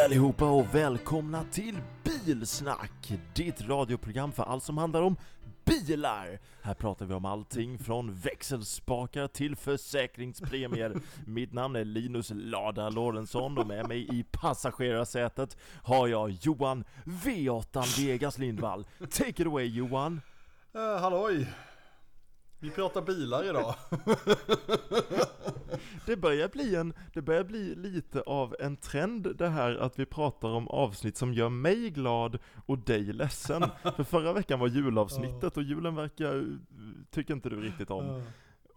Hej allihopa och välkomna till Bilsnack! Ditt radioprogram för allt som handlar om bilar! Här pratar vi om allting från växelspakar till försäkringspremier. Mitt namn är Linus Lada Lorentzon och med mig i passagerarsätet har jag Johan V8 Vegas Lindvall. Take it away Johan! Uh, halloj! Vi pratar bilar idag. det börjar bli en, det börjar bli lite av en trend det här att vi pratar om avsnitt som gör mig glad och dig ledsen. För förra veckan var julavsnittet och julen verkar, tycker inte du riktigt om.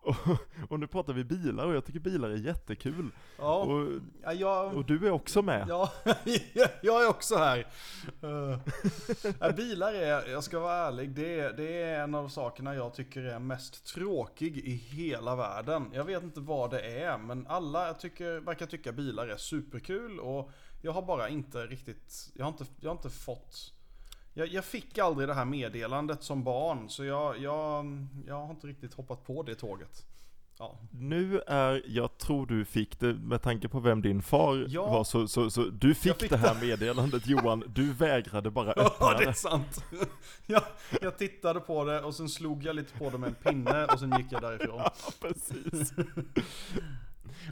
Och, och, nu pratar vi bilar och jag tycker bilar är jättekul. Ja, och, ja, jag, och du är också med. Ja, jag är också här. Uh, bilar är, jag ska vara ärlig, det är, det är en av sakerna jag tycker är mest tråkig i hela världen. Jag vet inte vad det är, men alla tycker, verkar tycka bilar är superkul och jag har bara inte riktigt, jag har inte, jag har inte fått jag, jag, fick aldrig det här meddelandet som barn, så jag, jag, jag har inte riktigt hoppat på det tåget. Ja. Nu är, jag tror du fick det med tanke på vem din far ja. var, så, så, så du fick, fick det här det. meddelandet Johan, du vägrade bara öppna det. Ja, det är sant. Jag, jag tittade på det och sen slog jag lite på det med en pinne och sen gick jag därifrån. Ja, precis.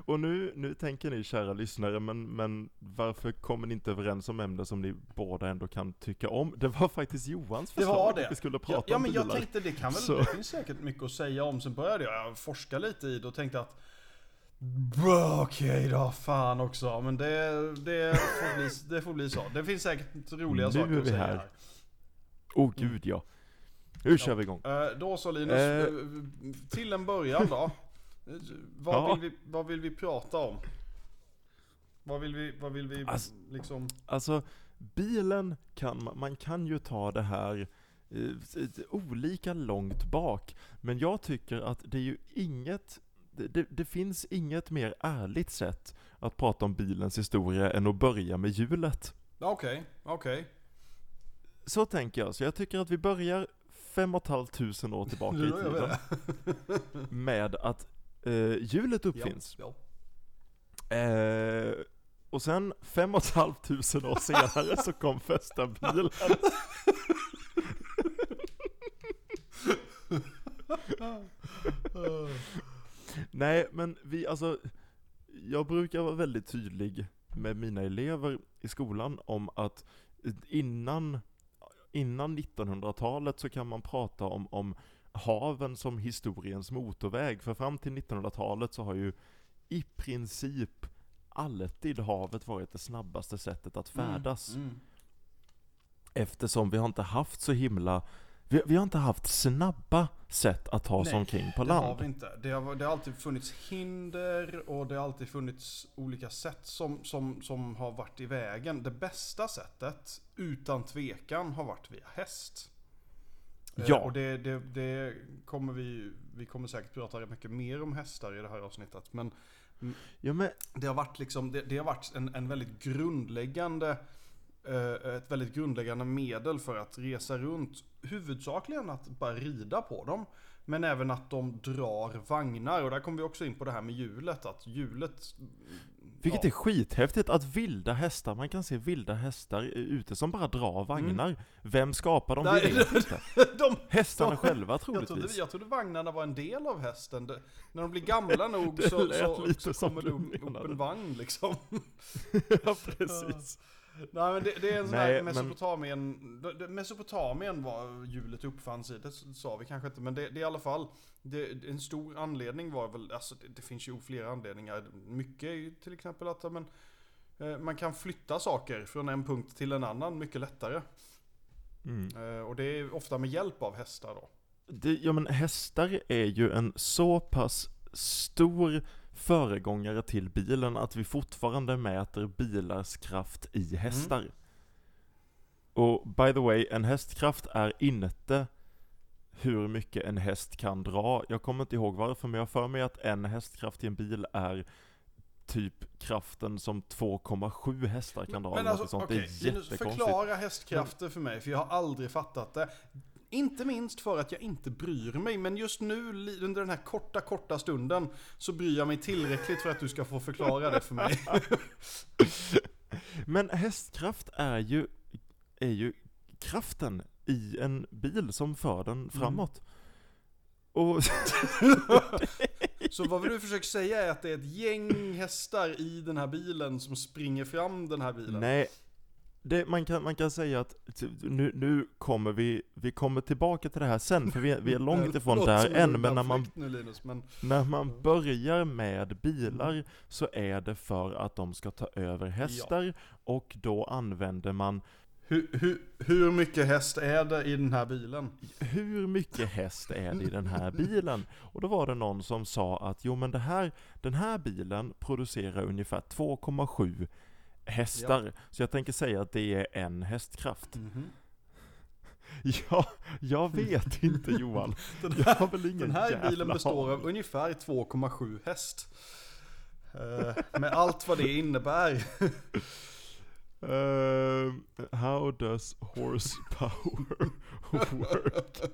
Och nu, nu tänker ni kära lyssnare, men, men varför kommer ni inte överens om ämnen som ni båda ändå kan tycka om? Det var faktiskt Johans förslag det var det. att vi skulle prata ja, om men bilar. Jag tänkte det kan väl, Så. det finns säkert mycket att säga om. Sen började jag forska lite i det och tänkte att Okej okay då, fan också. Men det, det, får bli, det får bli så. Det finns säkert roliga nu saker att säga här. här. Oh gud ja. Nu kör vi igång. Uh, då så Linus, uh, till en början då. Vad, ja. vill vi, vad vill vi prata om? Vad vill vi, vad vill vi alltså, liksom? Alltså, bilen kan man, kan ju ta det här eh, olika långt bak. Men jag tycker att det är ju inget, det, det, finns inget mer ärligt sätt att prata om bilens historia än att börja med hjulet. Okej, okay, okej. Okay. Så tänker jag, så jag tycker att vi börjar fem och ett halvt tusen år tillbaka i tiden. med att eh, hjulet uppfinns. Ja, ja. Eh, och sen fem och ett halvt tusen år senare så kom första bilen. Nej, men vi, alltså, jag brukar vara väldigt tydlig med mina elever i skolan om att innan, innan 1900-talet så kan man prata om, om haven som historiens motorväg. För fram till 1900-talet så har ju i princip alltid havet varit det snabbaste sättet att mm, färdas. Mm, mm. Eftersom vi har inte haft så himla vi, vi, har inte haft snabba sätt att ta sig omkring på land. det har vi inte. Det har, det har alltid funnits hinder och det har alltid funnits olika sätt som, som, som har varit i vägen. Det bästa sättet, utan tvekan, har varit via häst. Eh, ja. Och det, det, det, kommer vi, vi kommer säkert prata mycket mer om hästar i det här avsnittet. Men, ja, men... det har varit, liksom, det, det har varit en, en väldigt grundläggande eh, ett väldigt grundläggande medel för att resa runt. Huvudsakligen att bara rida på dem. Men även att de drar vagnar. Och där kommer vi också in på det här med hjulet. Att hjulet vilket ja. är skithäftigt att vilda hästar, man kan se vilda hästar ute som bara drar vagnar. Mm. Vem skapar dem? Nej, inte. de, Hästarna de, själva troligtvis. Jag trodde, jag trodde vagnarna var en del av hästen. Det, när de blir gamla nog så, så, så kommer det upp, upp en vagn liksom. ja, precis. Nej men det, det är en sån Nej, här Mesopotamien, men... Mesopotamien var hjulet uppfanns i, det sa vi kanske inte, men det, det är i alla fall, det, en stor anledning var väl, alltså det, det finns ju flera anledningar, mycket är ju till exempel att men, eh, man kan flytta saker från en punkt till en annan mycket lättare. Mm. Eh, och det är ofta med hjälp av hästar då. Det, ja men hästar är ju en så pass stor föregångare till bilen att vi fortfarande mäter bilars kraft i hästar. Mm. Och by the way, en hästkraft är inte hur mycket en häst kan dra. Jag kommer inte ihåg varför, men jag för mig att en hästkraft i en bil är typ kraften som 2,7 hästar kan dra. Men alltså, sånt. Okay. Det är jättekonstigt. Förklara hästkrafter för mig, för jag har aldrig fattat det. Inte minst för att jag inte bryr mig, men just nu under den här korta, korta stunden så bryr jag mig tillräckligt för att du ska få förklara det för mig. Men hästkraft är ju, är ju kraften i en bil som för den framåt. Och Så vad du försöker säga är att det är ett gäng hästar i den här bilen som springer fram den här bilen? nej, det, man, kan, man kan säga att t- nu, nu kommer vi, vi kommer tillbaka till det här sen, för vi, är- vi är långt ifrån där än, men när man, Nu, Linus, men när man börjar med bilar så är det för att de ska ta över hästar, och då använder man hur, hur, hur mycket häst är det i den här bilen? hur mycket häst är det i den här bilen? Och då var det någon som sa att jo men det här, den här bilen producerar ungefär 2,7 hästar. Så jag tänker säga att det är en hästkraft. Mhm. Ja, jag vet inte Johan. Den Jag här, har väl ingen den här bilen består av ungefär 2,7 häst. Eh, med allt vad det innebär. Ehm, how does horsepower work?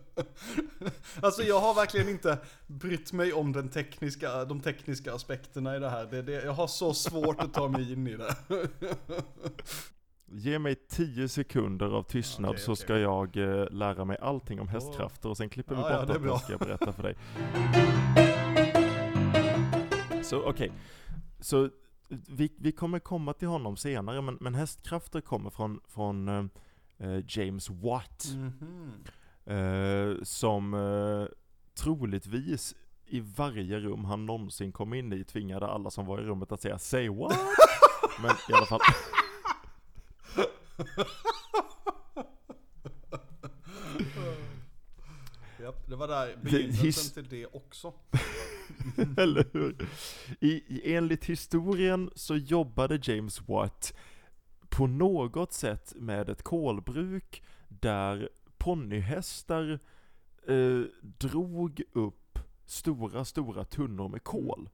Alltså jag har verkligen inte brytt mig om den tekniska, de tekniska aspekterna i det här. Det, det, jag har så svårt att ta mig in i det. Ge mig 10 sekunder av tystnad Okej, så ska jag eh, lära mig allting om hästkrafter och sen klipper vi Ja, ja, bort det är att bra. jag ska berätta för dig. Så okej, så vi, vi kommer komma till honom senare, men, men hästkrafter kommer från, från eh, eh, James Watt, Mhm. eh, som eh, troligtvis i varje rum han någonsin kom in i tvingade alla som var i rummet att säga 'Say what?' Men i alla fall. Japp, det var där begynnelsen till det också. Eller hur? I, enligt historien så jobbade James Watt på något sätt med ett kolbruk där ponnyhästar eh, drog upp stora, stora tunnor med kol.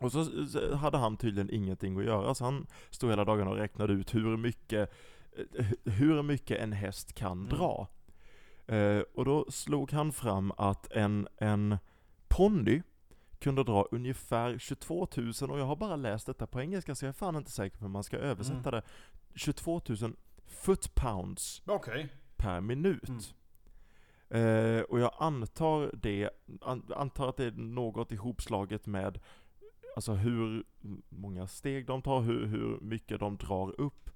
Och så hade han tydligen ingenting att göra, så han stod hela dagen och räknade ut hur mycket, eh, hur mycket en häst kan Mm. Eh, och då slog han fram att en, en ponny kunde dra ungefär 22 000, och jag har bara läst detta på engelska så jag är fan inte säker på hur man ska översätta Mm. det. 22 000 foot pounds Okej. per minut. Mm. Eh, och jag antar det, an, antar att det är något ihopslaget med alltså hur många steg de tar, hur, hur mycket de drar upp.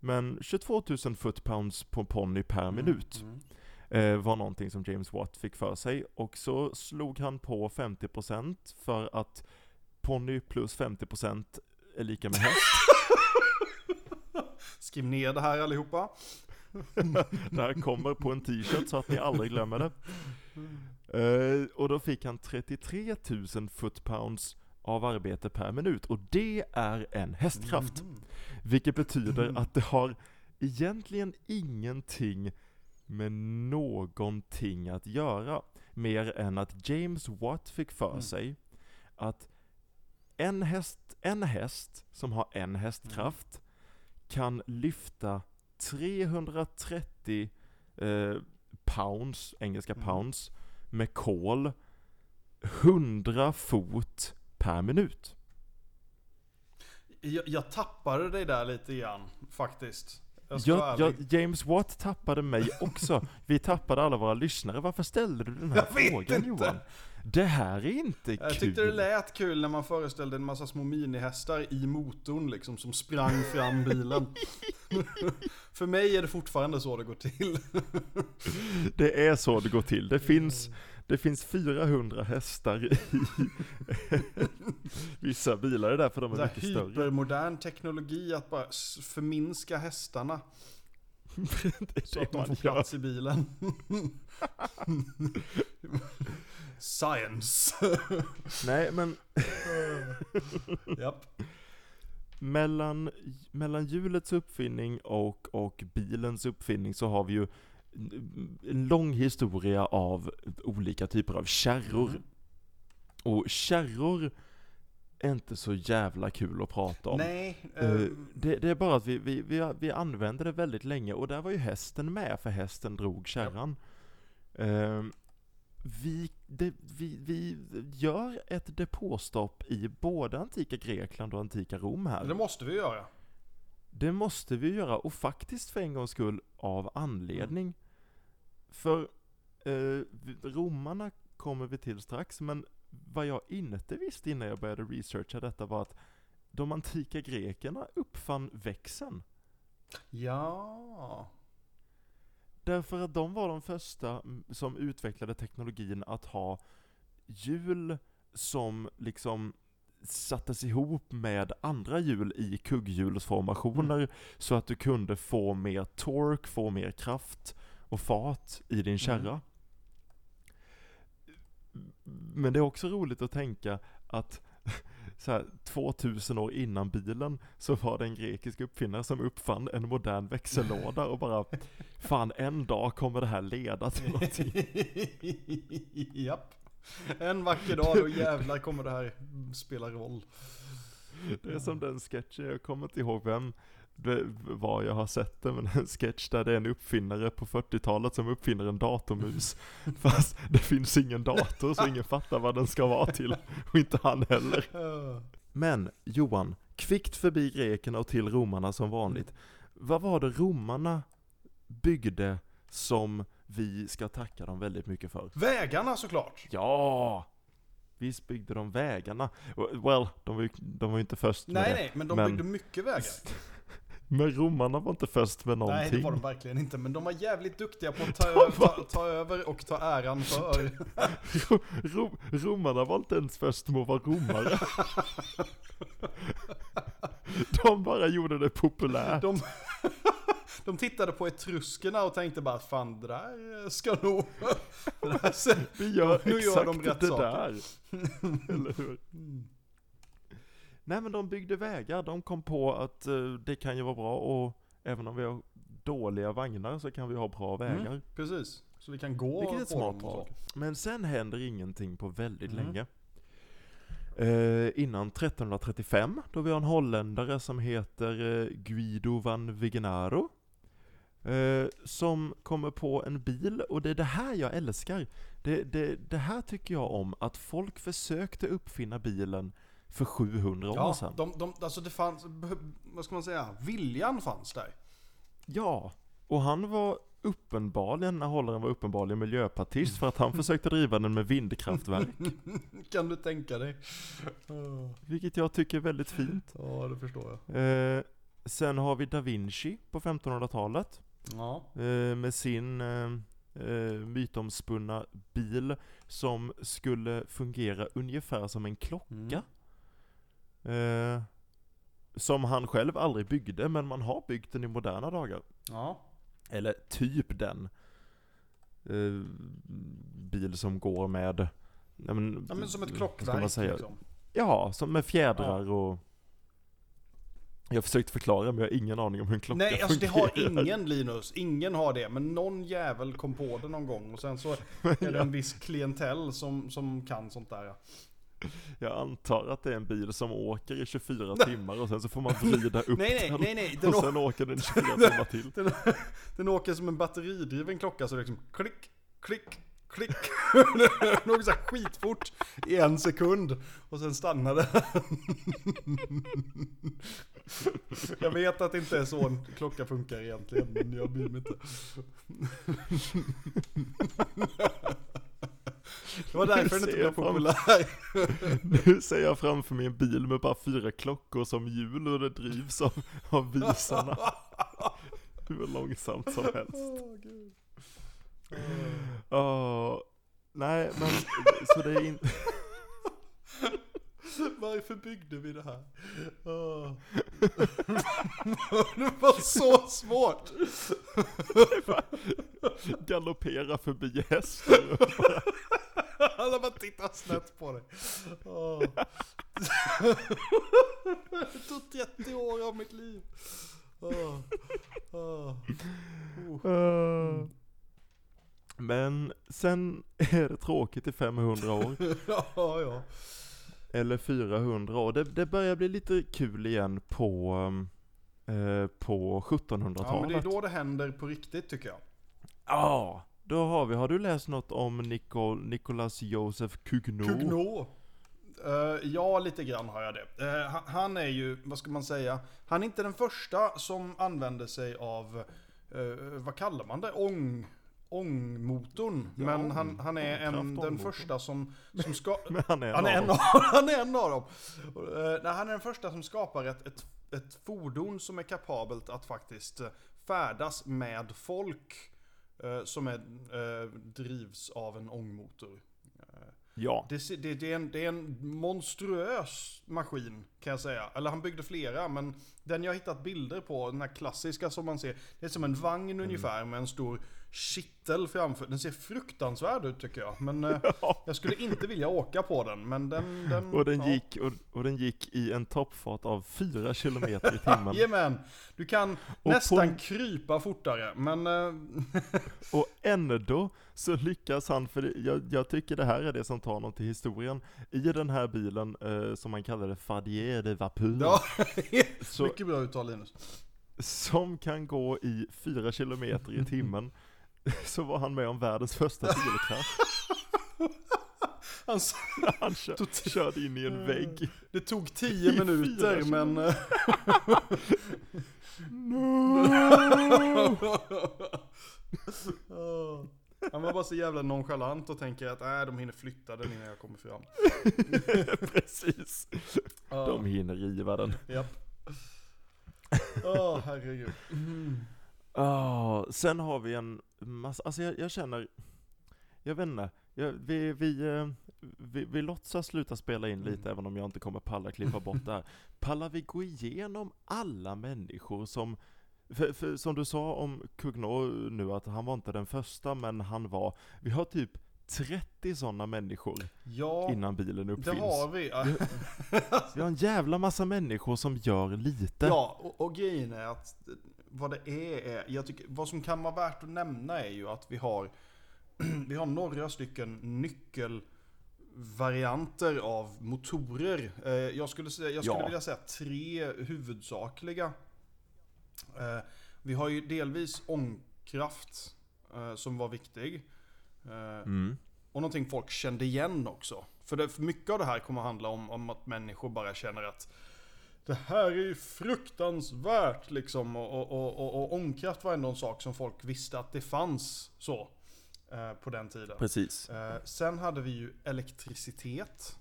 Men 22 000 foot pounds på ponny per minut Mm. Eh, var någonting som James Watt fick för sig. Och så slog han på 50% för att ponny plus 50% är lika med häst. Skriv ner det här allihopa. Det här kommer på en t-shirt så att ni aldrig glömmer det. Eh, och då fick han 33 000 foot pounds av arbete per minut och det är en hästkraft. Mhm. Vilket betyder att det har egentligen ingenting med någonting att göra. Mer än att James Watt fick för Mm. sig att en häst, en häst som har en hästkraft kan lyfta 330 eh, pounds, engelska Mm. pounds, med kol 100 fot per minut. Jag, jag tappade dig där lite grann, faktiskt. Jag ska Jag, jag, James Watt tappade mig också. Vi tappade alla våra lyssnare. Varför ställde du den här Jag vet frågan inte. Johan? Det här är inte Jag kul. tyckte det lät kul när man föreställde en massa små minihästar i motorn liksom som sprang fram bilen. För mig är det fortfarande så det går till. Det är så det går till. Det finns, det finns 400 hästar i vissa bilar. Det är därför de är mycket större. hypermodern teknologi att bara förminska hästarna så att de får gör. plats i bilen. Science. Nej, men Japp. mellan, mellan hjulets uppfinning och, och bilens uppfinning så har vi ju en lång historia av olika typer av kärror. Mm. Och kärror är inte så jävla kul att prata om. Nej. Eh, det, det är bara att vi, vi, vi, vi använde det väldigt länge och där var ju hästen med för hästen drog kärran. Eh, vi, det, vi, vi gör ett depåstopp i både antika Grekland och antika Rom här. det måste vi göra. Det måste vi göra och faktiskt för en gångs skull av anledning. För eh, romarna kommer vi till strax, men vad jag inte visste innan jag började researcha detta var att de antika grekerna uppfann växeln. Ja. Därför att de var de första mm, som utvecklade teknologin att ha hjul som liksom sattes ihop med andra hjul i kugghjulsformationer så att du kunde få mer tork, få mer kraft och fart i din kärra. Men det är också roligt att tänka att så här, 2000 år innan bilen så var det en grekisk uppfinnare som uppfann en modern växellåda och bara Fan en dag kommer det här leda till någonting. Japp. En vacker dag då jävlar kommer det här spela roll. Det är som den sketchen, jag kommer inte ihåg vem var jag har sett det, men en sketch där det är en uppfinnare på 40-talet som uppfinner en datormus. Fast det finns ingen dator så ingen fattar vad den ska vara till. Och inte han heller. Men Johan, kvickt förbi grekerna och till romarna som vanligt. Vad var det romarna byggde som vi ska tacka dem väldigt mycket för? Vägarna såklart. Ja! Visst byggde de vägarna. Well, de var ju, de var ju inte först med Nej det. nej, men de Men- byggde mycket vägar. Men romarna var inte först med någonting. Nej det var de verkligen inte, men de var jävligt duktiga på att ta, ö- ta, ta över och ta äran för. Ro- romarna var inte ens först med att vara romare. De bara gjorde det populärt. De, de tittade på etruskerna och tänkte bara fan det där ska nog... Där ser, Vi gör Nu gör exakt de rätt det saker. där. Eller hur? Nej men de byggde vägar, de kom på att eh, det kan ju vara bra och även om vi har dåliga vagnar så kan vi ha bra vägar. Mm, precis. Så vi kan gå Vilket är ett dem smart så. Men sen händer ingenting på väldigt Mm. länge. Eh, innan 1335, då vi har en holländare som heter eh, Guido van Vigenaro. Eh, som kommer på en bil, och det är det här jag älskar. Det, det, det här tycker jag om, att folk försökte uppfinna bilen för 700 år Ja, sedan. de, de, alltså det fanns, vad ska man säga, viljan fanns där. Ja, och han var uppenbarligen, när hållaren var uppenbarligen miljöpartist för att han försökte driva den med vindkraftverk. Kan du tänka dig? Vilket jag tycker är väldigt fint. Ja, det förstår jag. Eh, sen har vi Da Vinci på 1500-talet. Ja. Eh, med sin eh, eh, mytomspunna bil som skulle fungera ungefär som en klocka. Mm. Eh, som han själv aldrig byggde, men man har byggt den i moderna dagar. Ja. Eller typ den. Eh, bil som går med... Ja men, ja men som ett klockverk liksom. Ja, som med fjädrar och... Jag har försökt förklara men jag har ingen aning om hur en klocka Nej, alltså det har ingen Linus. Ingen har det. Men någon jävel kom på det någon gång. Och sen så är det en viss klientell som, som kan sånt där. Ja. Jag antar att det är en bil som åker i 24 timmar och sen så får man vrida upp Nej, nej, den. nej, nej. Den, och sen åker den 24 timmar till. den, den åker som en batteridriven klocka så det liksom klick, klick, klick. Den åker så här skitfort i en sekund. Och sen stannar den. Jag vet att det inte är så en klocka funkar egentligen, men jag bryr mig inte. Det var därför den inte blev populär. Nu ser jag framför mig en bil med bara fyra klockor som hjul och det drivs av, av visarna. Hur långsamt som helst. Åh, nej men, så det är inte... Varför byggde vi det här? Åh. Det var så svårt! Galoppera förbi bara, Alla bara tittar snett på dig. Åh. Det tog 30 år av mitt liv. Åh. Oh. "Åh." Men sen är det tråkigt i 500 år. Ja, ja. Eller 400 år. Det, det börjar bli lite kul igen på, um, eh, på Ja, men det 1700-talet. är då det händer på riktigt tycker jag. Ja, då har vi. Har du läst något om Nicol, Nicolas Joseph Cugnot? Cugnot. Eh, ja, lite grann har jag det. Eh, han, han är ju, vad ska man säga, han är inte den första som använder sig av, eh, vad kallar man det, ång, ångmotorn. Ja, Men han, han är en, den första som, som ska... Han är en Han är, av en dem. av, han är en av dem. Eh, nej, han är den första som skapar ett, ett, ett fordon som är kapabelt att faktiskt eh, färdas med folk eh, som är, eh, drivs av en ångmotor. Ja. Det, det, det, är en, det är en monstruös maskin kan jag säga. Eller han byggde flera, men den jag hittat bilder på, den här klassiska som man ser, det är som en vagn ungefär med en stor kittel framför. Den ser fruktansvärd ut tycker jag. Men eh, jag skulle inte vilja åka på den, men den... den Och den, ja. gick, och, och den gick i en toppfart av 4 kilometer i timmen. Jajamän! Du kan på- nästan krypa fortare, men... eh, Och ändå så lyckas han, för det, jag, jag tycker det här är det som tar något till historien. I den här bilen, eh, som man kallar det, Fadier de Vapeur, ja, så, mycket bra uttal Linus. som kan gå i 4 kilometer i timmen, så var han med om världens första bilkrasch. Han Han kö, körde in i en vägg. Det tog 10 I minuter, men... eh, Åh. Han var bara så jävla nonchalant och tänker att äh, de hinner flytta den innan jag kommer fram. Precis. Ja. De hinner riva den. Japp. Åh, herregud. Mm. Ja, sen har vi en massa, alltså jag, jag känner, jag vet inte, jag, vi, vi, eh, vi, vi låtsas sluta spela in lite Mm. även om jag inte kommer palla klippa bort det här. Pallar vi gå igenom alla människor som, för, för, som du sa om Kugno nu att han var inte den första men han var, vi har typ 30 sådana människor Ja, innan bilen det uppfinns. har vi. Vi har en jävla massa människor som gör lite. Ja, och, och grejen är att vad det är, är jag tycker, vad som kan vara värt att nämna är ju att vi har, vi har några stycken nyckelvarianter av motorer. Eh, Jag skulle, säga, jag skulle Ja. vilja säga tre huvudsakliga. Eh, Vi har ju delvis ångkraft eh, som var viktig. Mm. och någonting folk kände igen också. För, det, för mycket av det här kommer att handla om, om att människor bara känner att det här är ju fruktansvärt liksom. Och, och, och, och, och ångkraft var ändå en sak som folk visste att det fanns så. Eh, på den tiden. Precis. Eh, sen hade vi ju elektricitet.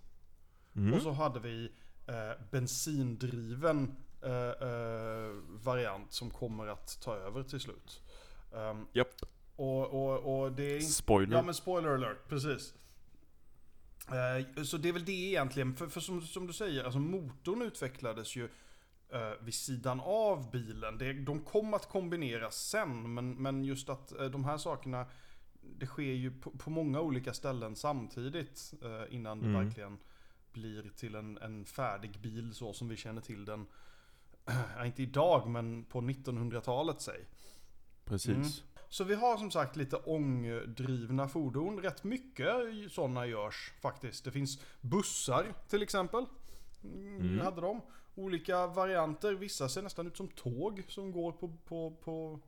Mm. Och så hade vi eh, bensindriven eh, eh, variant som kommer att ta över till slut. Um, Japp. och, och, och det är. Spoiler. Ja men spoiler alert, precis. Eh, så det är väl det egentligen, för, för som, som du säger, alltså motorn utvecklades ju eh, vid sidan av bilen. Det, de kom att kombineras sen, men, men just att eh, de här sakerna, det sker ju på, på många olika ställen samtidigt eh, innan det Mm. verkligen blir till en, en färdig bil så som vi känner till den. Inte idag, men på 1900-talet säg. Precis. Mm. Så vi har som sagt lite ångdrivna fordon. Rätt mycket sådana görs faktiskt. Det finns bussar till exempel. Mm. Mm. Hade de. Olika varianter. Vissa ser nästan ut som tåg som går på, på, på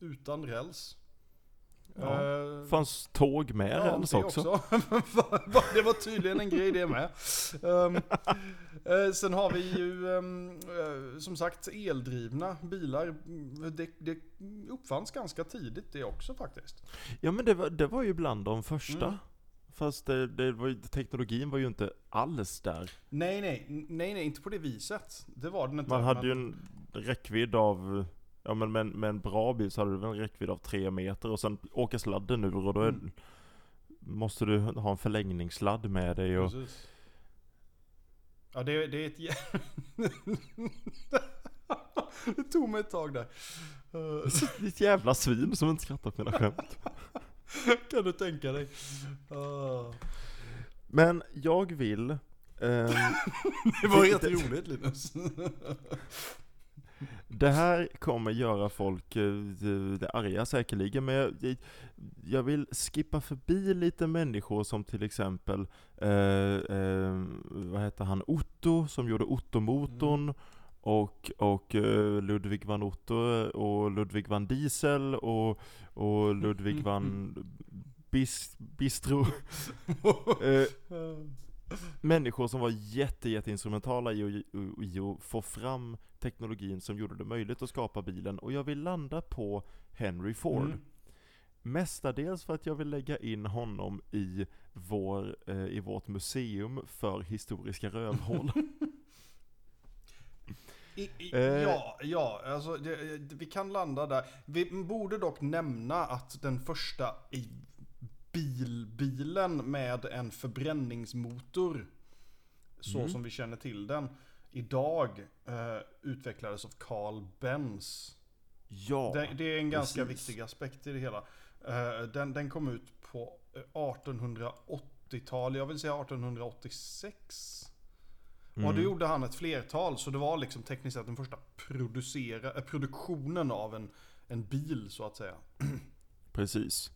utan räls. Ja. Eh, Fanns tåg med Ja, räls det också. det var tydligen en grej det med. Um, eh, sen har vi ju um, eh, som sagt eldrivna bilar. Det, det uppfanns ganska tidigt det också faktiskt. Ja men det var, det var ju bland de första. Mm. Fast det, det var, teknologin var ju inte alls där. Nej, nej, nej, nej, inte på det viset. Det var den inte. Man hade men- ju en räckvidd av, ja men med, en- med en bra bil så hade du väl en räckvidd av tre meter och sen åker sladden ur och då är, Mm. måste du ha en förlängningssladd med dig och Precis. Ja, det, det är ett... jä- det tog mig ett tag där. Ditt jävla svin som inte skrattar på mina skämt. kan du tänka dig? Ah. Men jag vill, ehm, Det var Det- rätt det- roligt Linus. Det här kommer göra folk eh, det- arga säkerligen, men jag, jag vill skippa förbi lite människor som till exempel, eh, eh, vad heter han, Otto som gjorde Otto-motorn, och, och eh, Ludwig van Otto och Ludwig van Diesel och, och Ludwig van Bis, Bistro. Människor som var jätte, jätteinstrumentala i, i, i att få fram teknologin som gjorde det möjligt att skapa bilen. Och jag vill landa på Henry Ford. Mm. Mestadels för att jag vill lägga in honom i, vår, eh, i vårt museum för historiska rövhål. I, i, Eh. Ja, ja, alltså det, det, vi kan landa där. Vi borde dock nämna att den första i bilbilen med en förbränningsmotor, så Mm. som vi känner till den, idag eh, utvecklades av Carl Benz. ja, Det, det är en ganska precis. viktig aspekt i det hela. Eh, den, den kom ut på eh, 1880-tal, jag vill säga 1886. Och då Mm. gjorde han ett flertal, så det var liksom tekniskt sett den första producera, eh, produktionen av en, en bil så att säga. Precis.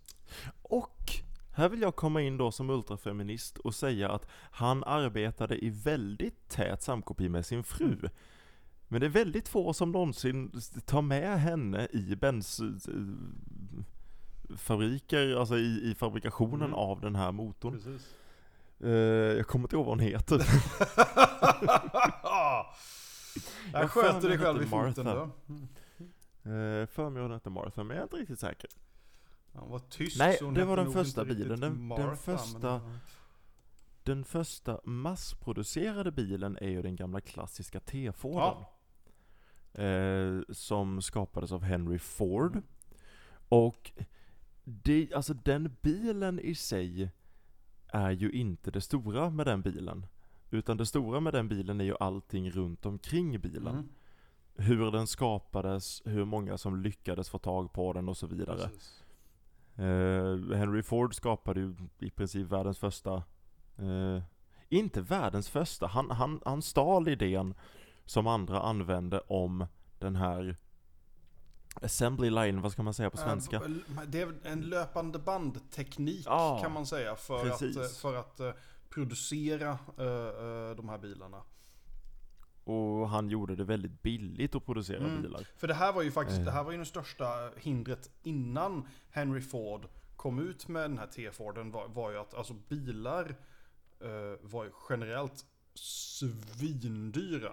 Och här vill jag komma in då som ultrafeminist och säga att han arbetade i väldigt tät samkopi med sin fru. Men det är väldigt få som någonsin tar med henne i Benz eh, fabriker, alltså i, i fabrikationen Mm. av den här motorn. Precis. Eh, jag kommer inte ihåg vad hon heter. Jag Jag sköter dig själv i foten då. Eh, för mig hon hette Martha, men jag är inte riktigt säker. Han var tysk Nej, så hon det var den första bilen. Den- den Martha, första- men- Den första massproducerade bilen är ju den gamla klassiska T-Forden. Eh, som skapades av Henry Ford. Mm. Och det, alltså den bilen i sig är ju inte det stora med den bilen. Utan det stora med den bilen är ju allting runt omkring bilen. Mm, Hur den skapades, hur många som lyckades få tag på den och så vidare. precis. Eh, Henry Ford skapade ju i princip världens första, eh, inte världens första, han, han, han stal idén som andra använde om den här assembly line, vad ska man säga på svenska? Eh, Det är en löpande bandteknik Ja, kan man säga för precis. att, för att producera de här bilarna. Och han gjorde det väldigt billigt att producera Mm. bilar. För det här var ju faktiskt, Eh. det här var ju det största hindret innan Henry Ford kom ut med den här T-Forden var, var ju att alltså bilar eh, var ju generellt svindyra.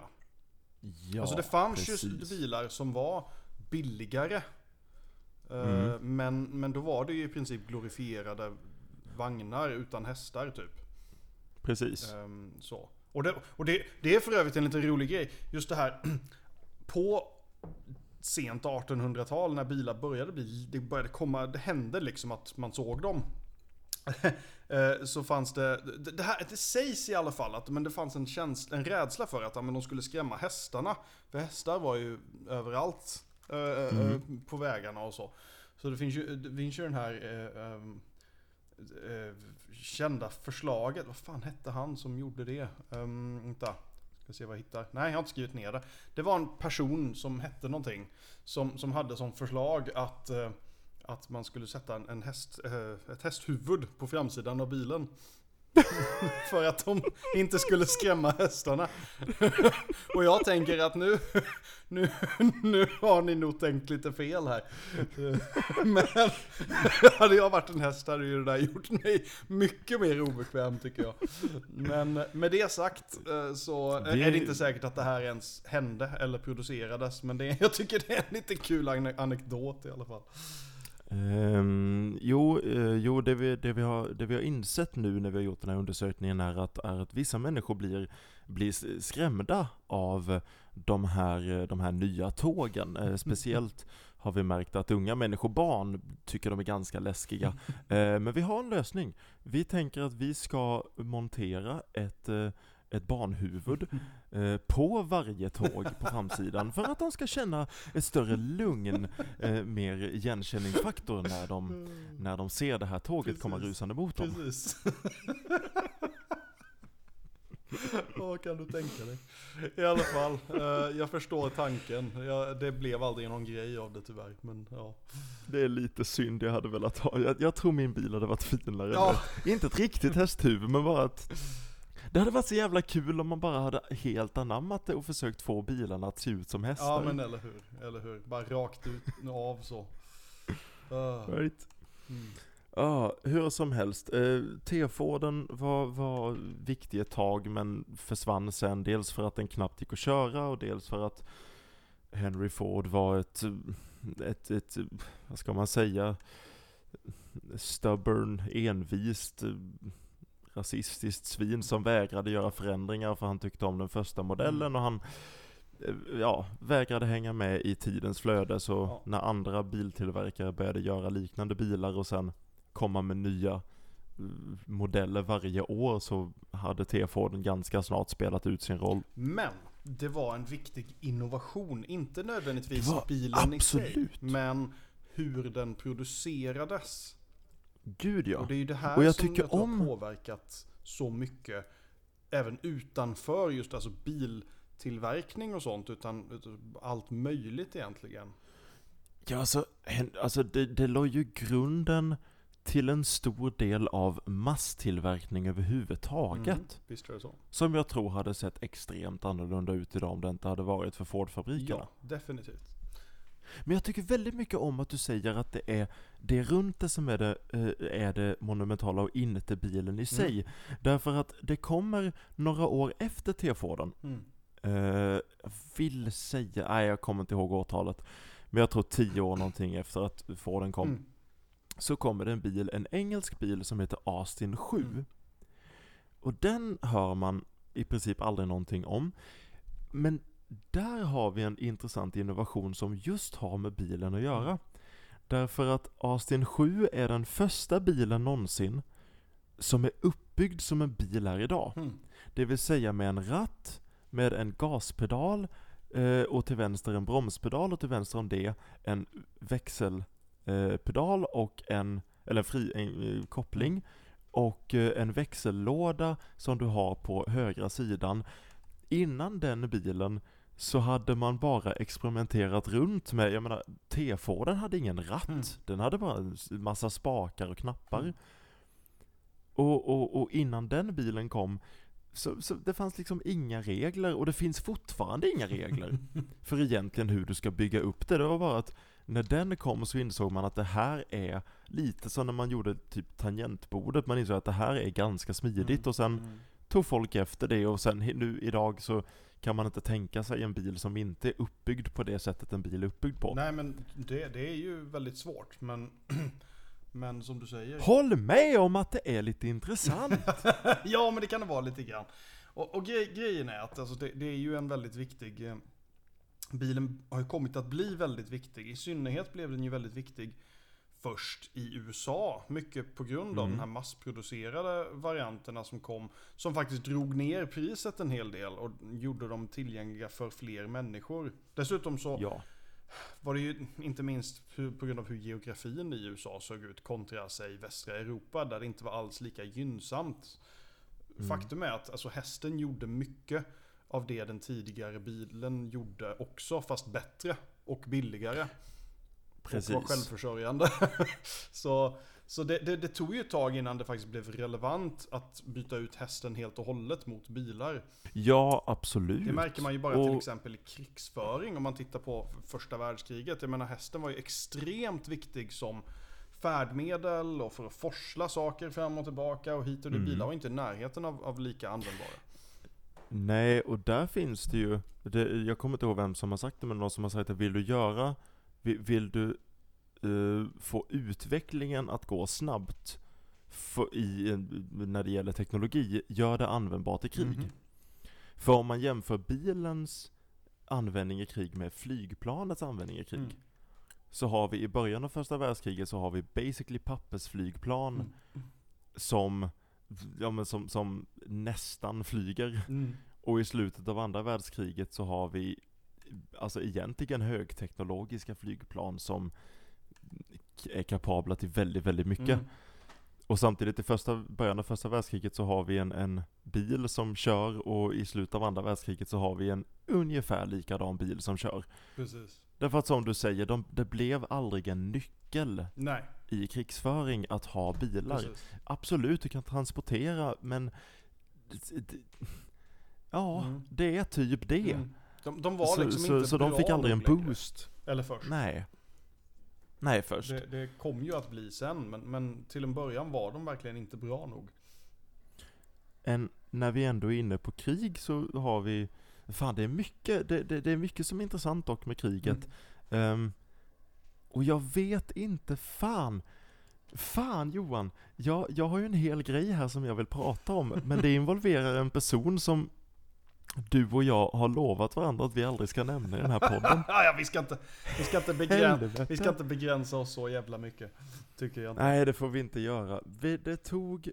Ja, alltså det fanns ju bilar som var billigare. Eh, Mm. men, men då var det ju i princip glorifierade vagnar utan hästar typ. Precis. Ehm, så. Och, det, och det, det är för övrigt en liten rolig grej. Just det här på sent 1800-tal när bilar började bli, det började komma, det hände liksom att man såg dem. Eh, så fanns det, det, här, det sägs i alla fall att men det fanns en, känsla, en rädsla för att ja, men de skulle skrämma hästarna. För hästar var ju överallt eh, eh, Mm. på vägarna och så. Så det finns ju, det finns ju den här eh, kända förslaget. Vad fan hette han som gjorde det? Um, vänta. Ska se vad jag hittar. Nej, jag har inte skrivit ner det. Det var en person som hette någonting. Som, som hade som förslag att, eh, att man skulle sätta en, en häst, eh, ett hästhuvud på framsidan av bilen. För att de inte skulle skrämma hästarna. Och jag tänker att nu, nu, nu har ni nog tänkt lite fel här. Men hade jag varit en häst hade ju det där gjort mig mycket mer obekväm tycker jag. Men med det sagt eh, så är det inte säkert att det här ens hände eller producerades. Men det, jag tycker det är en lite kul ane- anekdot i alla fall. Ehm, jo, eh, jo det, vi, det, vi har, det vi har insett nu när vi har gjort den här undersökningen är att, är att vissa människor blir, blir skrämda av de här, eh, de här nya tågen. Eh, speciellt har vi märkt att unga människor, barn, tycker de är ganska läskiga. Eh, men vi har en lösning. Vi tänker att vi ska montera ett ett barnhuvud eh, på varje tåg på framsidan för att de ska känna ett större lugn, eh, mer igenkänningsfaktor när de, när de ser det här tåget komma Precis. rusande mot dem. Precis. Vad kan du tänka dig? I alla fall, eh, jag förstår tanken. Jag, det blev aldrig någon grej av det tyvärr. Men ja. Det är lite synd, jag hade velat ha. Jag, jag tror min bil hade varit finare. Ja. Inte ett riktigt hästhuvud, men bara att det hade varit så jävla kul om man bara hade helt anammat det och försökt få bilarna att se ut som hästar. ja men eller hur, eller hur. Bara rakt ut av så. Uh, right. mm. Ja, hur som helst. Eh, T-Forden var, var viktig ett tag men försvann sen. Dels för att den knappt gick att köra och dels för att Henry Ford var ett, ett, ett vad ska man säga, stubborn, envist, rasistiskt svin som vägrade göra förändringar för han tyckte om den första modellen Mm. och han eh, ja, vägrade hänga med i tidens flöde så Ja. när andra biltillverkare började göra liknande bilar och sen komma med nya eh, modeller varje år så hade T-Forden ganska snart spelat ut sin roll. Men det var en viktig innovation. Inte nödvändigtvis bilen i sig. absolut. Men hur den producerades. Gud ja. Och det är ju det här Och jag som jag tror om- har påverkat så mycket. Även utanför just alltså biltillverkning och sånt. Utan allt möjligt egentligen. Ja, alltså, alltså det, det la ju grunden till en stor del av masstillverkning överhuvudtaget. Mm, visst är det så. Som jag tror hade sett extremt annorlunda ut idag om det inte hade varit för Ford-fabrikerna. Ja, definitivt. Men jag tycker väldigt mycket om att du säger att det är det runt det som är det, eh, är det monumentala och inte bilen i sig. Därför att det kommer några år efter T-Forden. Mm. Jag vill säga, nej jag kommer inte ihåg årtalet. Men jag tror tio år någonting efter att Forden kom. Mm. Så kommer det en bil, en engelsk bil som heter Austin 7. Mm. Och den hör man i princip aldrig någonting om. Men där har vi en intressant innovation som just har med bilen att göra. Därför att Austin 7 är den första bilen någonsin som är uppbyggd som en bil är idag. Mm. Det vill säga med en ratt, med en gaspedal eh, och till vänster en bromspedal och till vänster om det en växelpedal eh, och en, eller fri, en, eh, koppling och en växellåda som du har på högra sidan. Innan den bilen så hade man bara experimenterat runt med, jag menar T-Forden hade ingen ratt, Mm. den hade bara en massa spakar och knappar. Mm. Och, och, och innan den bilen kom så, så det fanns liksom inga regler och det finns fortfarande inga regler för egentligen hur du ska bygga upp det. Det var bara att när den kom så insåg man att det här är lite som när man gjorde typ tangentbordet. Man insåg att det här är ganska smidigt Mm. och sen Mm. tog folk efter det och sen nu idag så kan man inte tänka sig en bil som inte är uppbyggd på det sättet en bil är uppbyggd på. Nej men det, det är ju väldigt svårt. Men, men som du säger. Håll med om att det är lite intressant! ja men det kan det vara lite grann. Och, och grej, grejen är att alltså, det, det är ju en väldigt viktig... Eh, bilen har ju kommit att bli väldigt viktig. I synnerhet blev den ju väldigt viktig först i USA. Mycket på grund av Mm. de här massproducerade varianterna som kom. Som faktiskt drog ner priset en hel del och gjorde dem tillgängliga för fler människor. Dessutom så ja. var det ju inte minst på grund av hur geografin i USA såg ut kontra sig västra Europa där det inte var alls lika gynnsamt. Mm. Faktum är att alltså, hästen gjorde mycket av det den tidigare bilen gjorde också fast bättre och billigare. Och var Precis. självförsörjande. så så det, det, det tog ju ett tag innan det faktiskt blev relevant att byta ut hästen helt och hållet mot bilar. Ja, absolut. Det märker man ju bara till Och- exempel i krigsföring om man tittar på första världskriget. Jag menar hästen var ju extremt viktig som färdmedel och för att forsla saker fram och tillbaka och hit och dit. Mm. Bilar var inte i närheten av, av lika användbara. Nej, och där finns det ju, det, jag kommer inte ihåg vem som har sagt det, men någon som har sagt att vill du göra, vill, du eh, få utvecklingen att gå snabbt för, i, när det gäller teknologi, gör det användbart i krig. Mhm. För om man jämför bilens användning i krig med flygplanets användning i krig, Mm. så har vi i början av första världskriget så har vi basically pappersflygplan Mm. som, ja, men som, som nästan flyger. Mm. Och i slutet av andra världskriget så har vi alltså egentligen högteknologiska flygplan som är kapabla till väldigt, väldigt mycket. Mm. Och samtidigt i första, början av första världskriget så har vi en, en bil som kör och i slutet av andra världskriget så har vi en ungefär likadan bil som kör. Precis. Därför att som du säger, de, det blev aldrig en nyckel Nej, i krigsföring att ha bilar. precis. Absolut, du kan transportera men Ja, Mm. det är typ det. Mm. De, de var så liksom så, inte så de fick aldrig en nog längre. boost. Eller först. Nej. Nej, först. Det, det kom ju att bli sen, men, men till en början var de verkligen inte bra nog. En, när vi ändå är inne på krig så har vi, fan det är mycket, det, det, det är mycket som är intressant dock med kriget. Ehm, och jag vet inte fan, fan Johan, jag, jag har ju en hel grej här som jag vill prata om, men det involverar en person som du och jag har lovat varandra att vi aldrig ska nämna i den här podden. ja, vi ska inte, vi ska inte, begräns, Helvete. vi ska inte begränsa oss så jävla mycket. Tycker jag inte. Nej, det får vi inte göra. Vi, det tog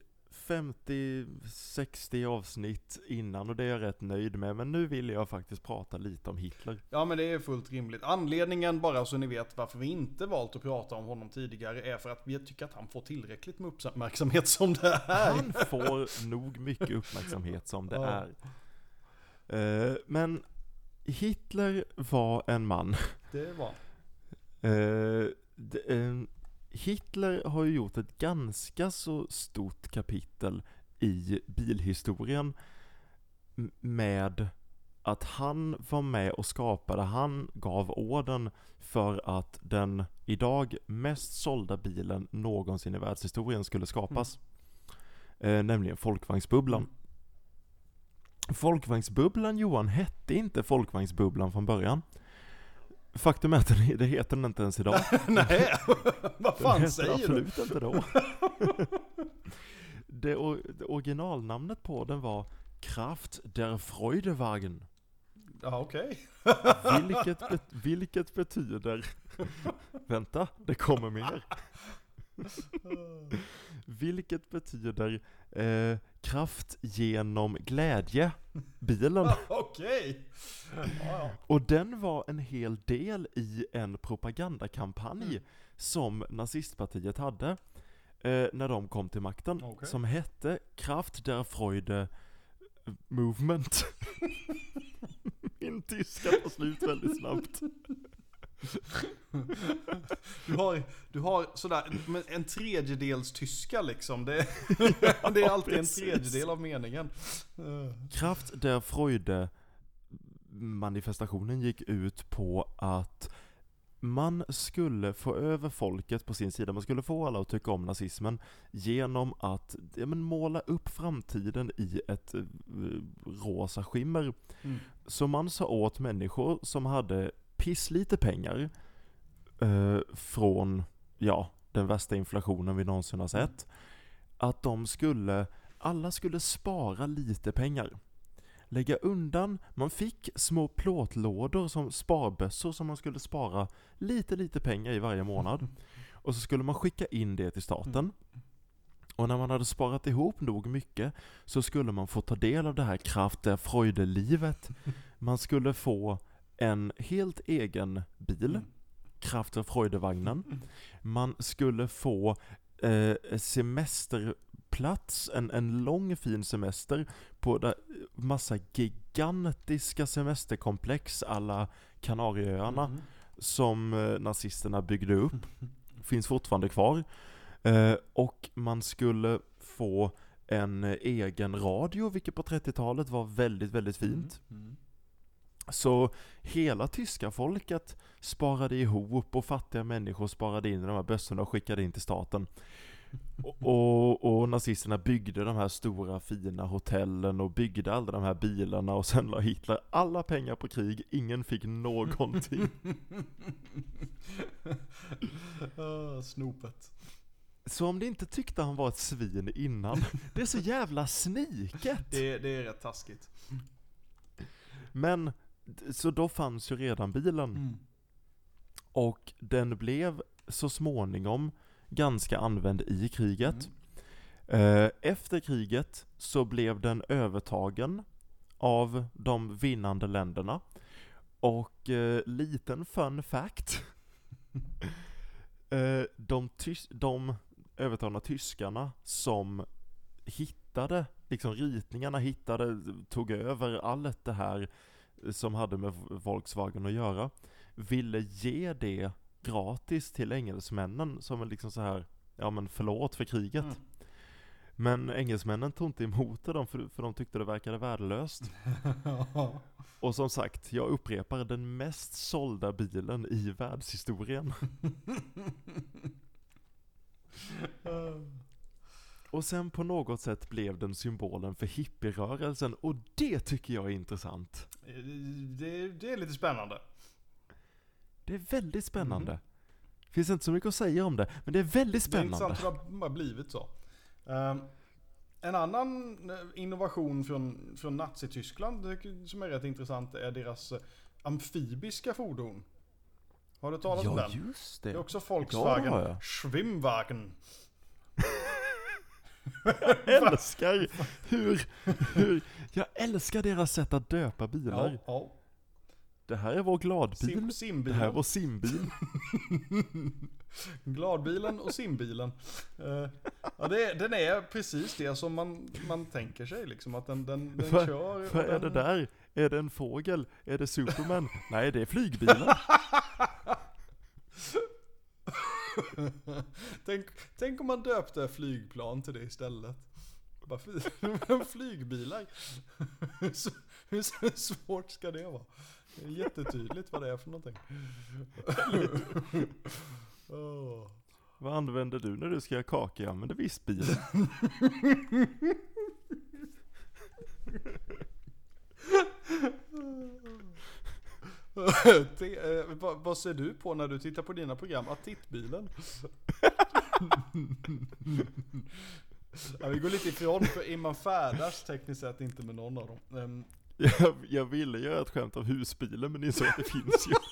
50-60 avsnitt innan och det är jag rätt nöjd med, men nu vill jag faktiskt prata lite om Hitler. Ja men det är fullt rimligt. Anledningen, bara så ni vet varför vi inte valt att prata om honom tidigare, är för att vi tycker att han får tillräckligt med uppmärksamhet som det är. Han får nog mycket uppmärksamhet som det är. Eh, men Hitler var en man. Det var Eh, d- eh, Hitler har ju gjort ett ganska så stort kapitel i bilhistorien med att han var med och skapade, han gav orden för att den idag mest sålda bilen någonsin i världshistorien skulle skapas. Eh, nämligen folkvagnsbubblan. Mm. Folkvagnsbubblan Johan hette inte folkvagnsbubblan från början. Faktum är att den- det heter den inte ens idag. Nej, vad Den fan heter säger du? absolut inte då. det, det originalnamnet på den var Kraft der Freudewagen. Ja okej. Vilket, bet, vilket betyder... Vänta, det kommer mer. Vilket betyder eh, kraft genom glädje. Bilen. Okej. Och den var en hel del i en propagandakampanj som nazistpartiet hade eh, när de kom till makten. Okej. Som hette Kraft der Freude Movement. Min tyska tar slut väldigt snabbt. Du har, du har sådär en tredjedels tyska liksom. Det, det är alltid en tredjedel av meningen. Kraft der Freude manifestationen gick ut på att man skulle få över folket på sin sida, man skulle få alla att tycka om nazismen genom att ja, men, måla upp framtiden i ett eh, rosa skimmer. Mm. Så man sa åt människor som hade pisslite pengar eh, från, ja, den värsta inflationen vi någonsin har sett, att de skulle, alla skulle spara lite pengar. Lägga undan, man fick små plåtlådor som sparbössor som man skulle spara lite, lite pengar i varje månad. Och så skulle man skicka in det till staten. Och när man hade sparat ihop nog mycket så skulle man få ta del av det här kraftiga freudelivet. Man skulle få en helt egen bil, Kraft der Freude-vagnen. Man skulle få eh, semesterplats, en, en lång fin semester på där, massa gigantiska semesterkomplex alla Kanarieöarna Mm. som eh, nazisterna byggde upp. Finns fortfarande kvar. Eh, och man skulle få en eh, egen radio, vilket på 30-talet var väldigt, väldigt fint. Mm. Så hela tyska folket sparade ihop och fattiga människor sparade in i de här bössorna och skickade in till staten. Och, och, och nazisterna byggde de här stora fina hotellen och byggde alla de här bilarna och sen la Hitler alla pengar på krig, ingen fick någonting. Ah, snopet. Så om ni inte tyckte han var ett svin innan, det är så jävla sniket! Det, det är rätt taskigt. Men, så då fanns ju redan bilen. Mm. Och den blev så småningom ganska använd i kriget. Eh, Efter kriget så blev den övertagen av de vinnande länderna. Och eh, liten fun fact. eh, de, tys- de övertagna tyskarna som hittade, liksom ritningarna hittade, tog över allt det här som hade med Volkswagen att göra, ville ge det gratis till engelsmännen som en liksom så här, ja men förlåt för kriget. Mm. Men engelsmännen tog inte emot det, de, för, för de tyckte det verkade värdelöst. Och som sagt, jag upprepar, den mest sålda bilen i världshistorien. Och sen på något sätt blev den symbolen för hippierörelsen och det tycker jag är intressant. det, det är lite spännande. Det är väldigt spännande. Finns inte så mycket att säga om det, men det är väldigt Det är spännande. intressant hur det har blivit så. Ehm, en annan eh, innovation från, från Nazityskland som är rätt intressant är deras eh, amfibiska fordon. Har du talat om Ja, den? just Det är det. också Volkswagen Ja, ja. Schwimmwagen. Jag älskar hur, hur, jag älskar deras sätt att döpa bilar. Ja, ja. Det här är vår gladbil. Sim, Det här är vår simbil. Gladbilen och simbilen. Eh, ja, det, den är precis det som man, man tänker sig liksom. Att den, den, den Vad- kör. Vad är den, det där? Är det en fågel? Är det Superman? Nej, det är flygbilen. tänk, tänk om man döpte flygplan till det istället. Bara flygbilar. Hur svårt ska det vara? Det är jättetydligt vad det är för någonting. Åh. Vad använder du när du ska göra kakor? Jag använder vispbilen. Te, eh, vad, vad ser du på när du tittar på dina program? Ah, tittbilen. ja, vi går lite ifrån, för man färdas tekniskt sett inte med någon av dem. Ehm, Jag, jag ville göra ett skämt av husbilen men insåg att det finns ju.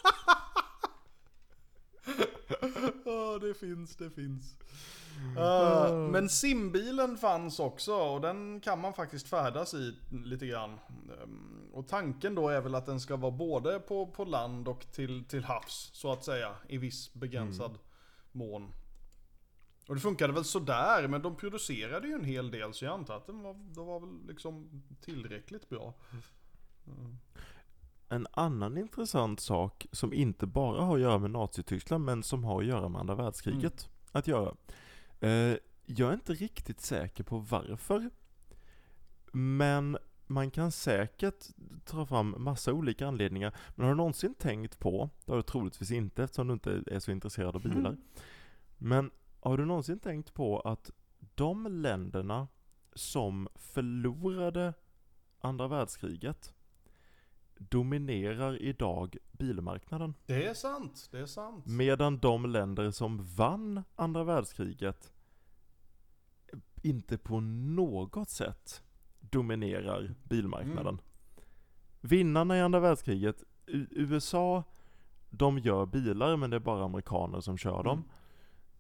Ja, det finns, det finns. Ah, men simbilen fanns också och den kan man faktiskt färdas i lite grann. Ehm, och tanken då är väl att den ska vara både på, på land och till, till havs, så att säga, i viss begränsad mån. Och det funkade väl sådär, men de producerade ju en hel del så jag antar att den var, de var väl liksom tillräckligt bra. En annan intressant sak som inte bara har att göra med Nazityskland men som har att göra med andra världskriget att göra. Eh, jag är inte riktigt säker på varför. Men man kan säkert ta fram massa olika anledningar. Men har du någonsin tänkt på, det har du troligtvis inte eftersom du inte är så intresserad av bilar. Men har du någonsin tänkt på att de länderna som förlorade andra världskriget dominerar idag bilmarknaden. Det är sant, det är sant. Medan de länder som vann andra världskriget inte på något sätt dominerar bilmarknaden. Mm. Vinnarna i andra världskriget, USA, de gör bilar men det är bara amerikaner som kör dem. Mm.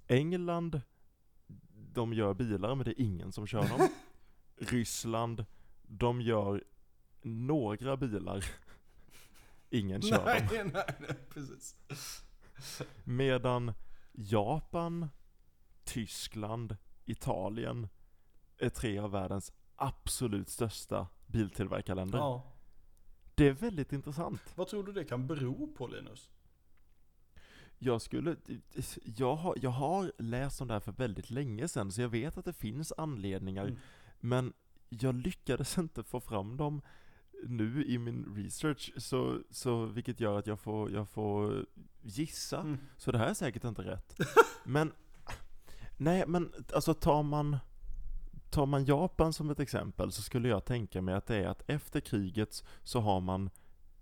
England, de gör bilar men det är ingen som kör dem. Ryssland, de gör några bilar. Ingen kör dem. nej, nej, nej, precis. Medan Japan, Tyskland, Italien är tre av världens absolut största biltillverkarländer. Ja. Det är väldigt intressant. Vad tror du det kan bero på Linus? Jag skulle, jag har, jag har läst om det här för väldigt länge sedan så jag vet att det finns anledningar Mm. men jag lyckades inte få fram dem nu i min research så, så vilket gör att jag får, jag får gissa. Mm. Så det här är säkert inte rätt. Men, nej men alltså tar man, tar man Japan som ett exempel så skulle jag tänka mig att det är att efter kriget så har man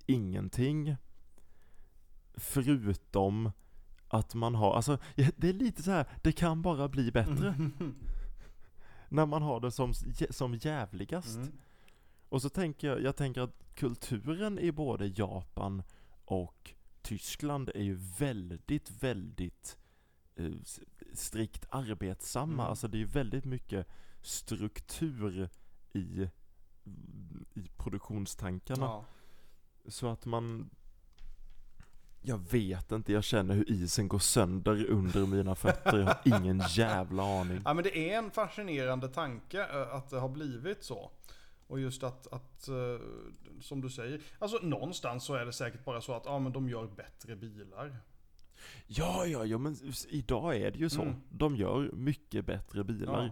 ingenting förutom att man har, alltså det är lite så här, det kan bara bli bättre Mm. när man har det som, som jävligast. Mm. Och så tänker jag, jag tänker att kulturen i både Japan och Tyskland är ju väldigt, väldigt eh, strikt arbetsamma. Mm. Alltså det är ju väldigt mycket struktur i, i produktionstankarna. Ja. Så att man jag vet inte, jag känner hur isen går sönder under mina fötter. Jag har ingen jävla aning. ja men det är en fascinerande tanke eh, att det har blivit så. Och just att, att eh, som du säger, alltså någonstans så är det säkert bara så att ja men de gör bättre bilar. Ja, ja, ja, men idag är det ju så. Mm. De gör mycket bättre bilar. Ja.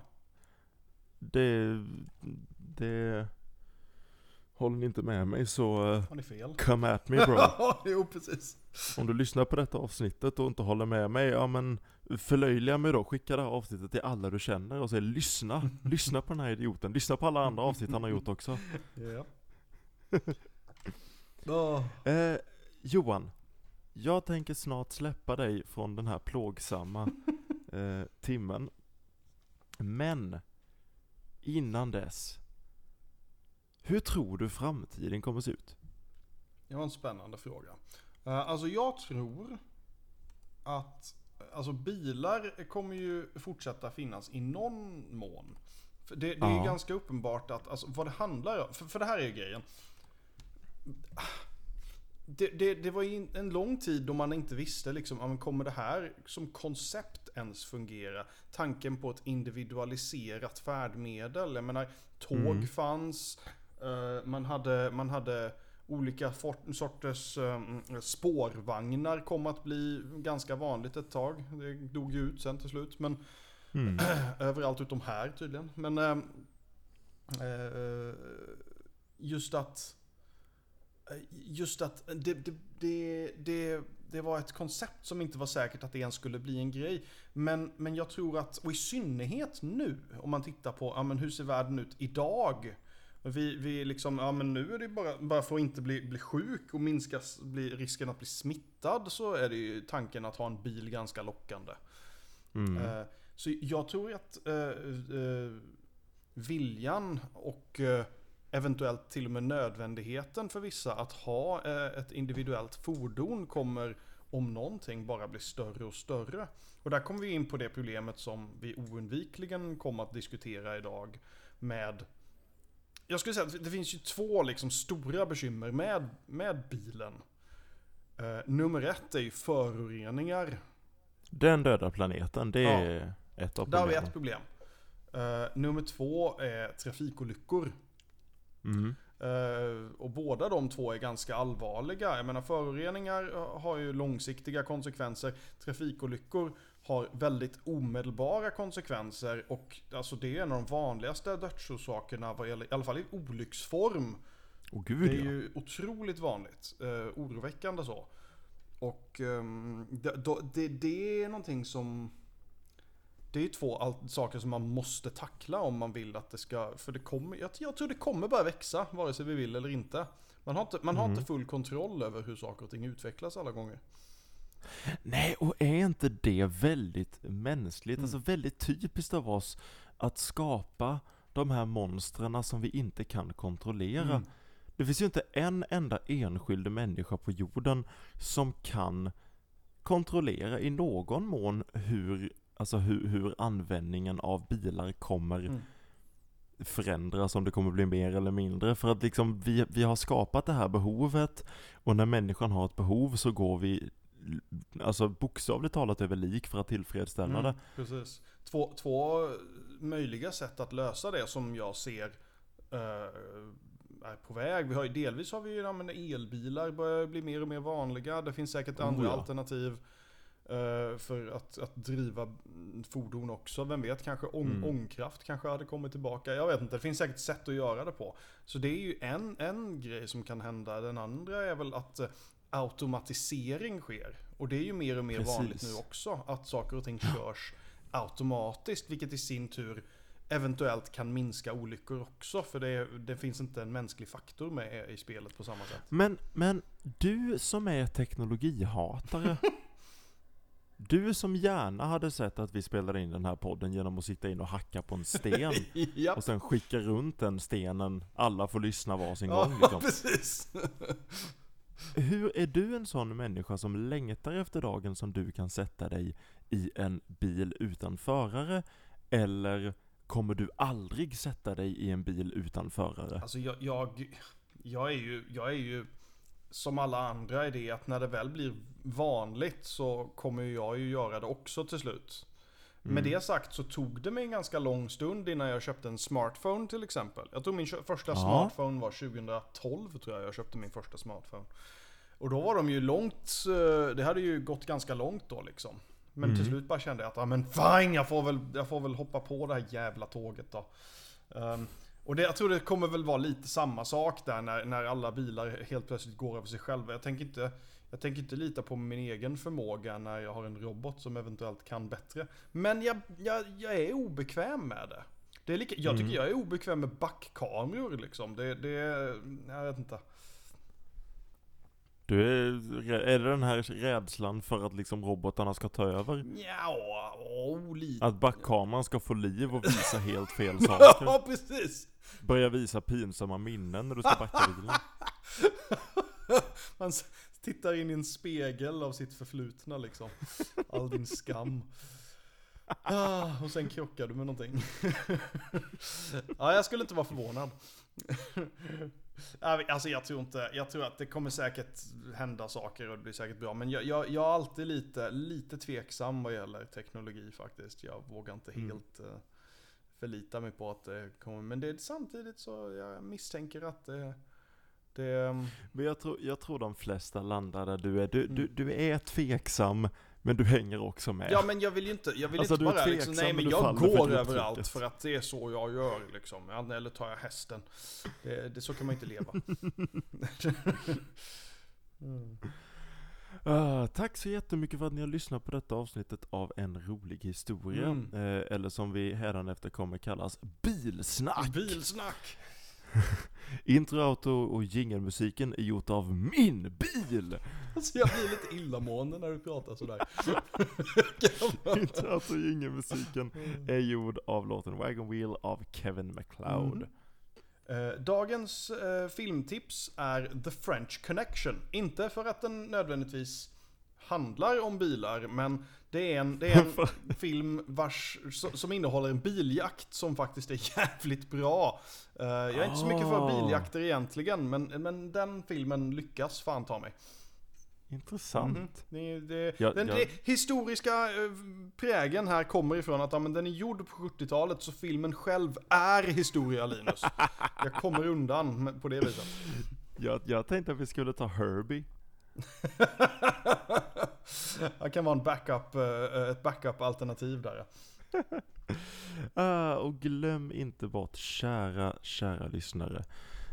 det, det Håller ni inte med mig så eh, Har ni fel? come at me bro. jo, precis. Om du lyssnar på detta avsnittet och inte håller med mig, ja men förlöjliga mig då. Skicka det här avsnittet till alla du känner och säg lyssna. Lyssna på den här idioten. Lyssna på alla andra avsnitt han har gjort också. Ja. Åh. Eh, Johan, jag tänker snart släppa dig från den här plågsamma eh, timmen. Men innan dess, hur tror du framtiden kommer se ut? Det var en spännande fråga. Eh, alltså jag tror att alltså bilar kommer ju fortsätta finnas i någon mån. För det, det är ju Ja. ganska uppenbart att, alltså vad det handlar om, för, för det här är ju grejen. Det, det, det var en lång tid då man inte visste liksom, kommer det här som koncept ens fungera? Tanken på ett individualiserat färdmedel. Jag menar, tåg Mm. fanns, man hade, man hade olika sorters eh, spårvagnar kom att bli ganska vanligt ett tag. Det dog ju ut sen till slut. Men Mm. överallt utom här tydligen. Men eh, eh, just att eh, Just att det, det, det, det, det var ett koncept som inte var säkert att det ens skulle bli en grej. Men, men jag tror att, och i synnerhet nu, om man tittar på, ja men hur ser världen ut idag? Vi, vi liksom, ja men nu är det bara, bara för att inte bli, bli sjuk och minska bli, risken att bli smittad så är det ju tanken att ha en bil ganska lockande. Mm. Eh, Så jag tror att eh, eh, viljan och eh, eventuellt till och med nödvändigheten för vissa att ha eh, ett individuellt fordon kommer om någonting bara bli större och större. Och där kommer vi in på det problemet som vi oundvikligen kommer att diskutera idag med jag skulle säga att det finns ju två liksom stora bekymmer med, med bilen. Eh, nummer ett är ju föroreningar. Den döda planeten, det Ja. är ett av Där har vi problemen. ett problem. Eh, nummer två är trafikolyckor. Mm. Eh, och båda de två är ganska allvarliga. Jag menar föroreningar har ju långsiktiga konsekvenser. Trafikolyckor har väldigt omedelbara konsekvenser. Och alltså det är en av de vanligaste dödsorsakerna vad gäller, i alla fall i olycksform. Det gud är ja. ju otroligt vanligt. Eh, oroväckande så. Och ehm, det, det, det är någonting som... Det är två saker som man måste tackla om man vill att det ska... För det kommer, jag, jag tror det kommer börja växa, vare sig vi vill eller inte. Man har inte, man har Mm. inte full kontroll över hur saker och ting utvecklas alla gånger. Nej, och är inte det väldigt mänskligt, Mm. alltså väldigt typiskt av oss att skapa de här monstren som vi inte kan kontrollera. Mm. Det finns ju inte en enda enskild människa på jorden som kan kontrollera i någon mån hur, alltså hur, hur användningen av bilar kommer Mm. förändras, om det kommer bli mer eller mindre. För att liksom vi, vi har skapat det här behovet och när människan har ett behov så går vi Alltså bokstavligt talat över lik för att tillfredsställa Mm, det. precis. Två, två möjliga sätt att lösa det som jag ser eh, är på väg. Vi har ju, delvis har vi ju, ja, men elbilar börjar bli mer och mer vanliga. Det finns säkert Oh, andra ja. alternativ eh, för att, att driva fordon också. Vem vet, kanske ång, Mm. ångkraft kanske hade kommit tillbaka. Jag vet inte, det finns säkert sätt att göra det på. Så det är ju en, en grej som kan hända. Den andra är väl att eh, automatisering sker. Och det är ju mer och mer Precis. vanligt nu också. Att saker och ting körs automatiskt. Vilket i sin tur eventuellt kan minska olyckor också. För det, det finns inte en mänsklig faktor med i spelet på samma sätt. Men, men du som är teknologihatare Du som gärna hade sett att vi spelade in den här podden genom att sitta in och hacka på en sten ja, och sen skicka runt den stenen, alla får lyssna varsin ja gång liksom. precis. Hur är du en sån människa som längtar efter dagen som du kan sätta dig i en bil utan förare? Eller kommer du aldrig sätta dig i en bil utan förare? Alltså jag, jag, jag, är ju, jag är ju som alla andra i det att när det väl blir vanligt så kommer ju jag ju göra det också till slut. Med Mm. det sagt så tog det mig en ganska lång stund innan jag köpte en smartphone till exempel. Jag tror min första Ja. smartphone var 2012 tror jag jag köpte min första smartphone. Och då var de ju långt, eh, det hade ju gått ganska långt då liksom. Men till Mm. slut bara kände jag att, ja men fine, jag får väl, jag får väl hoppa på det här jävla tåget då. Ehm, och det, jag tror det kommer väl vara lite samma sak där när, när alla bilar helt plötsligt går över sig själva. Jag tänker inte, jag tänker inte lita på min egen förmåga när jag har en robot som eventuellt kan bättre. Men jag, jag, jag är obekväm med det. det är lika, jag tycker Mm. jag är obekväm med backkameror liksom. Det, det, jag vet inte. Du är, är det den här rädslan för att liksom robotarna ska ta över? Ja, oh, lite. Att backkameran ska få liv och visa helt fel saker? Ja, precis. Börja visa pinsamma minnen när du ska backa bilen? Man tittar in i en spegel av sitt förflutna liksom. All din skam. Ah, och sen krockar du med någonting. ja, jag skulle inte vara förvånad. Alltså jag tror inte, jag tror att det kommer säkert hända saker och det blir säkert bra. Men jag, jag, jag är alltid lite, lite tveksam vad gäller teknologi faktiskt. Jag vågar inte Mm. helt eh, förlita mig på att det kommer. Men det är samtidigt så jag misstänker att det, det Men jag tror, jag tror de flesta landar där du är. Du, du, Mm. du är tveksam, men du hänger också med. Ja men jag vill ju inte, jag vill Alltså, inte du bara liksom, tveksam, nej men men du jag för går grupptrycket. överallt för att det är så jag gör liksom. Eller tar jag hästen. Det, det, så kan man inte leva. mm. Ah, tack så jättemycket för att ni har lyssnat på detta avsnittet av En rolig historia. Mm. Eh, eller som vi hädanefter kommer kallas, Bilsnack! Bilsnack! Intro, outro och jingelmusiken är gjort av min bil! Alltså jag blir lite illamående när du pratar sådär. Intro, outro och jingelmusiken är gjord av låten Wagon Wheel av Kevin MacLeod. Mm. Eh, dagens eh, filmtips är The French Connection. Inte för att den nödvändigtvis handlar om bilar, men det är en, det är en film vars, so- som innehåller en biljakt som faktiskt är jävligt bra. Eh, jag är inte så mycket för Ah. biljakter egentligen, men, men den filmen lyckas fan ta mig. Intressant. Mhm. Det, det, Ja, den ja. det historiska eh, prägen här kommer ifrån att ja, men den är gjord på 70-talet så filmen själv är historia Linus. Jag kommer undan på det viset. Jag, jag tänkte att vi skulle ta Herbie. Jag kan vara en backup, eh, ett backup-alternativ där. Ah, och glöm inte bort, kära, kära lyssnare.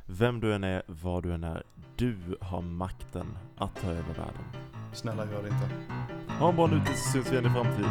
Vem du än är, vad du än är, du har makten att ta över världen. Snälla gör det inte. Ha en bra nu tills vi syns igen i framtiden.